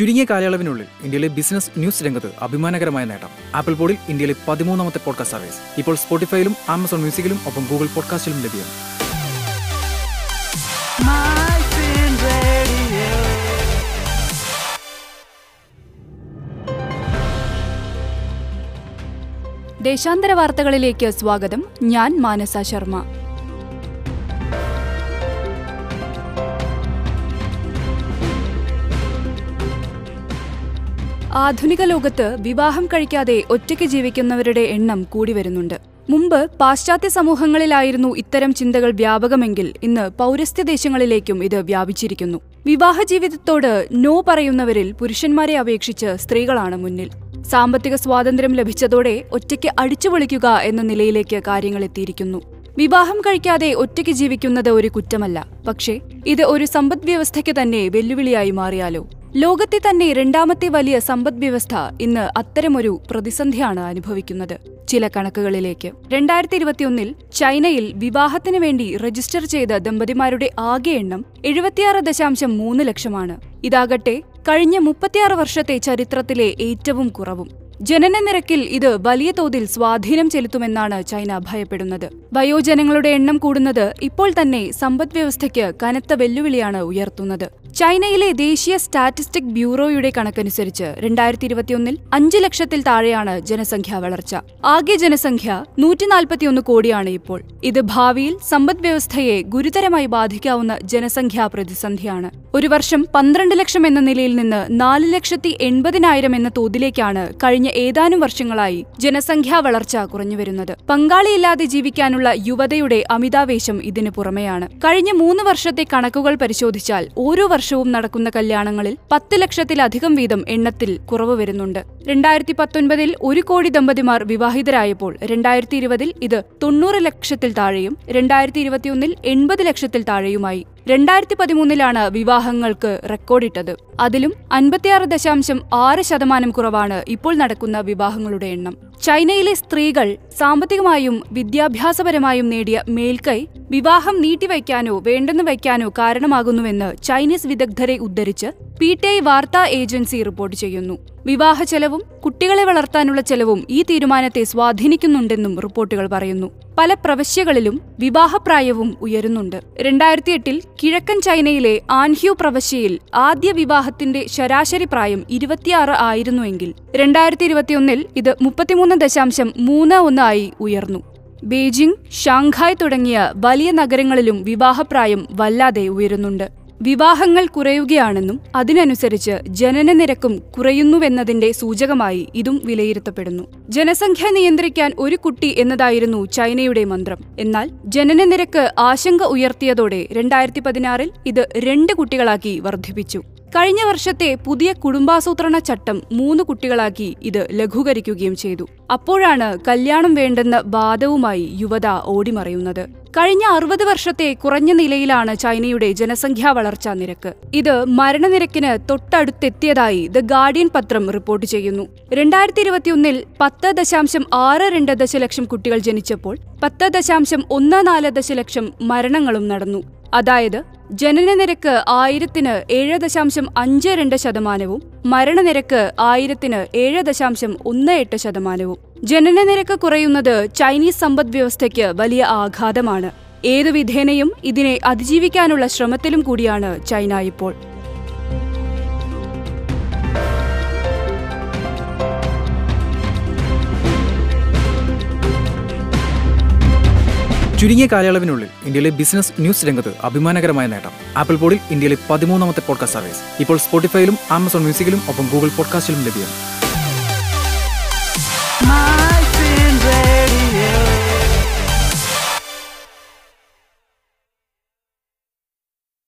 ചുരുങ്ങിയ കാലയളവിനുള്ളിൽ ഇന്ത്യയിലെ ബിസിനസ് ന്യൂസ് രംഗത്ത് അഭിമാനകരമായ നേട്ടം. ആപ്പിൾ പോഡിൽ ഇന്ത്യയിലെ പതിമൂന്നാമത്തെ പോഡ്കാസ്റ്റ് സർവീസ്. ഇപ്പോൾ സ്പോട്ടിഫൈയിലും ആമസോൺ മ്യൂസിക്കിലും ഒപ്പം ഗൂഗിൾ പോഡ്കാസ്റ്റിലും ലഭ്യം ദേശാന്തര വാർത്തകളിലേക്ക് സ്വാഗതം. ഞാൻ മാനസ ശർമ്മ. ആധുനിക ലോകത്ത് വിവാഹം കഴിക്കാതെ ഒറ്റയ്ക്ക് ജീവിക്കുന്നവരുടെ എണ്ണം കൂടി വരുന്നുണ്ട്. മുമ്പ് പാശ്ചാത്യ സമൂഹങ്ങളിലായിരുന്നു ഇത്തരം ചിന്തകൾ വ്യാപകമെങ്കിൽ ഇന്ന് പൗരസ്ത്യ ദേശങ്ങളിലേക്കും ഇത് വ്യാപിച്ചിരിക്കുന്നു. വിവാഹ ജീവിതത്തോട് നോ പറയുന്നവരിൽ പുരുഷന്മാരെ അപേക്ഷിച്ച് സ്ത്രീകളാണ് മുന്നിൽ. സാമ്പത്തിക സ്വാതന്ത്ര്യം ലഭിച്ചതോടെ ഒറ്റയ്ക്ക് അടിച്ചുപൊളിക്കുക എന്ന നിലയിലേക്ക് കാര്യങ്ങൾ എത്തിയിരിക്കുന്നു. വിവാഹം കഴിക്കാതെ ഒറ്റയ്ക്ക് ജീവിക്കുന്നത് ഒരു കുറ്റമല്ല. പക്ഷേ ഇത് ഒരു സമ്പദ്വ്യവസ്ഥയ്ക്ക് തന്നെ വെല്ലുവിളിയായി മാറിയാലോ? ലോകത്തെ തന്നെ രണ്ടാമത്തെ വലിയ സമ്പദ് വ്യവസ്ഥ ഇന്ന് അത്തരമൊരു പ്രതിസന്ധിയാണ് അനുഭവിക്കുന്നത്. ചില കണക്കുകളിലേക്ക്. രണ്ടായിരത്തി ഇരുപത്തിയൊന്നിൽ ചൈനയിൽ വിവാഹത്തിന് വേണ്ടി രജിസ്റ്റർ ചെയ്ത ദമ്പതിമാരുടെ ആകെ എണ്ണം എഴുപത്തിയാറ് ദശാംശം മൂന്ന് ലക്ഷമാണ്. ഇതാകട്ടെ കഴിഞ്ഞ മുപ്പത്തിയാറ് വർഷത്തെ ചരിത്രത്തിലെ ഏറ്റവും കുറവും. ജനന നിരക്കിൽ ഇത് വലിയ തോതിൽ സ്വാധീനം ചെലുത്തുമെന്നാണ് ചൈന ഭയപ്പെടുന്നത്. വയോജനങ്ങളുടെ എണ്ണം കൂടുന്നത് ഇപ്പോൾ തന്നെ സമ്പദ്വ്യവസ്ഥയ്ക്ക് കനത്ത വെല്ലുവിളിയാണ് ഉയർത്തുന്നത്. ചൈനയിലെ ദേശീയ സ്റ്റാറ്റിസ്റ്റിക് ബ്യൂറോയുടെ കണക്കനുസരിച്ച് രണ്ടായിരത്തി ഇരുപത്തിയൊന്നിൽ അഞ്ച് ലക്ഷത്തിൽ താഴെയാണ് ജനസംഖ്യാ വളർച്ച. ആകെ ജനസംഖ്യ നൂറ്റിനാൽപ്പത്തിയൊന്ന് കോടിയാണ് ഇപ്പോൾ. ഇത് ഭാവിയിൽ സമ്പദ് വ്യവസ്ഥയെ ഗുരുതരമായി ബാധിക്കാവുന്ന ജനസംഖ്യാ പ്രതിസന്ധിയാണ്. ഒരു വർഷം പന്ത്രണ്ട് ലക്ഷം എന്ന നിലയിൽ നിന്ന് നാല് ലക്ഷത്തി എൺപതിനായിരം എന്ന തോതിലേക്കാണ് കഴിഞ്ഞ ഏതാനും വർഷങ്ങളായി ജനസംഖ്യാ വളർച്ച കുറഞ്ഞുവരുന്നത് പങ്കാളിയില്ലാതെ ജീവിക്കാനുള്ള യുവതയുടെ അമിതാവേശം ഇതിന് പുറമെയാണ്. കഴിഞ്ഞ മൂന്ന് വർഷത്തെ കണക്കുകൾ പരിശോധിച്ചാൽ ഓരോ വർഷവും നടക്കുന്ന കല്യാണങ്ങളിൽ പത്ത് ലക്ഷത്തിലധികം വീതം എണ്ണത്തിൽ കുറവ് വരുന്നുണ്ട്. രണ്ടായിരത്തി പത്തൊൻപതിൽ ഒരു കോടി ദമ്പതിമാർ വിവാഹിതരായപ്പോൾ രണ്ടായിരത്തി ഇരുപതിൽ ഇത് തൊണ്ണൂറ് ലക്ഷത്തിൽ താഴെയും രണ്ടായിരത്തി ഇരുപത്തിയൊന്നിൽ എൺപത് ലക്ഷത്തിൽ താഴെയുമായി. രണ്ടായിരത്തി പതിമൂന്നിലാണ് വിവാഹങ്ങൾക്ക് റെക്കോർഡിട്ടത്. അതിലും അൻപത്തിയാറ് ദശാംശം ആറ് ശതമാനം കുറവാണ് ഇപ്പോൾ നടക്കുന്ന വിവാഹങ്ങളുടെ എണ്ണം. ചൈനയിലെ സ്ത്രീകൾ സാമ്പത്തികമായും വിദ്യാഭ്യാസപരമായും നേടിയ മേൽക്കൈ വിവാഹം നീട്ടിവയ്ക്കാനോ വേണ്ടെന്ന് വയ്ക്കാനോ കാരണമാകുന്നുവെന്ന് ചൈനീസ് വിദഗ്ധരെ ഉദ്ധരിച്ച് പി ടി ഐ വാർത്താ ഏജൻസി റിപ്പോർട്ട് ചെയ്യുന്നു. വിവാഹ ചെലവും കുട്ടികളെ വളർത്താനുള്ള ചെലവും ഈ തീരുമാനത്തെ സ്വാധീനിക്കുന്നുണ്ടെന്നും റിപ്പോർട്ടുകൾ പറയുന്നു. പല പ്രവശ്യകളിലും വിവാഹപ്രായവും ഉയരുന്നുണ്ട്. രണ്ടായിരത്തി എട്ടിൽ കിഴക്കൻ ചൈനയിലെ ആൻഹ്യു പ്രവശ്യയിൽ ആദ്യ വിവാഹത്തിന്റെ ശരാശരി പ്രായം ഇരുപത്തിയാറ് ആയിരുന്നുവെങ്കിൽ രണ്ടായിരത്തി ഇരുപത്തിയൊന്നിൽ ഇത് മുപ്പത്തിമൂന്ന് ദശാംശം മൂന്ന് ഒന്നായി ഉയർന്നു. ബീജിംഗ് ഷാങ്ഹായ് തുടങ്ങിയ വലിയ നഗരങ്ങളിലും വിവാഹപ്രായം വല്ലാതെ ഉയരുന്നുണ്ട്. വിവാഹങ്ങൾ കുറയുകയാണെന്നും അതിനനുസരിച്ച് ജനന നിരക്കും കുറയുന്നുവെന്നതിന്റെ സൂചകമായി ഇതും വിലയിരുത്തപ്പെടുന്നു. ജനസംഖ്യ നിയന്ത്രിക്കാൻ ഒരു കുട്ടി എന്നതായിരുന്നു ചൈനയുടെ മന്ത്രം. എന്നാൽ ജനന നിരക്ക് ആശങ്ക ഉയർത്തിയതോടെ രണ്ടായിരത്തി പതിനാറിൽ ഇത് രണ്ട് കുട്ടികളാക്കി വർദ്ധിപ്പിച്ചു. കഴിഞ്ഞ വർഷത്തെ പുതിയ കുടുംബാസൂത്രണ ചട്ടം മൂന്ന് കുട്ടികളാക്കി ഇത് ലഘൂകരിക്കുകയും ചെയ്തു. അപ്പോഴാണ് കല്യാണം വേണ്ടെന്ന വാദവുമായി യുവത ഓടിമറയുന്നത്. കഴിഞ്ഞ അറുപത് വർഷത്തെ കുറഞ്ഞ നിലയിലാണ് ചൈനയുടെ ജനസംഖ്യാ വളർച്ചാ നിരക്ക്. ഇത് മരണനിരക്കിന് തൊട്ടടുത്തെത്തിയതായി ദ ഗാർഡിയൻ പത്രം റിപ്പോർട്ട് ചെയ്യുന്നു. രണ്ടായിരത്തി ഇരുപത്തിയൊന്നിൽ പത്ത് ദശാംശം ആറ് രണ്ട് ദശലക്ഷം കുട്ടികൾ ജനിച്ചപ്പോൾ പത്ത് ദശാംശം ഒന്ന് നാല് ദശലക്ഷം മരണങ്ങളും നടന്നു. അതായത് ജനനനിരക്ക് ആയിരത്തിന് ഏഴ് ദശാംശം അഞ്ച് രണ്ട് ശതമാനവും മരണനിരക്ക് ആയിരത്തിന് ഏഴ് ദശാംശം ഒന്ന് എട്ട് ശതമാനവും. ജനനനിരക്ക് കുറയുന്നത് ചൈനീസ് സമ്പദ് വ്യവസ്ഥയ്ക്ക് വലിയ ആഘാതമാണ്. ഏതു വിധേനയും ഇതിനെ അതിജീവിക്കാനുള്ള ശ്രമത്തിലും കൂടിയാണ് ചൈന ഇപ്പോൾ. ചുരുങ്ങിയ കാലയളവിനുള്ളിൽ ഇന്ത്യയിലെ ബിസിനസ് ന്യൂസ് രംഗത്ത് അഭിമാനകരമായ നേട്ടം. ആപ്പിൾ പോഡിൽ ഇന്ത്യയിലെ പതിമൂന്നാമത്തെ പോഡ്കാസ്റ്റ് സർവീസ്. ഇപ്പോൾ സ്പോട്ടിഫൈയിലും ആമസോൺ മ്യൂസിക്കിലും ഒപ്പം ഗൂഗിൾ പോഡ്കാസ്റ്റിലും ലഭ്യം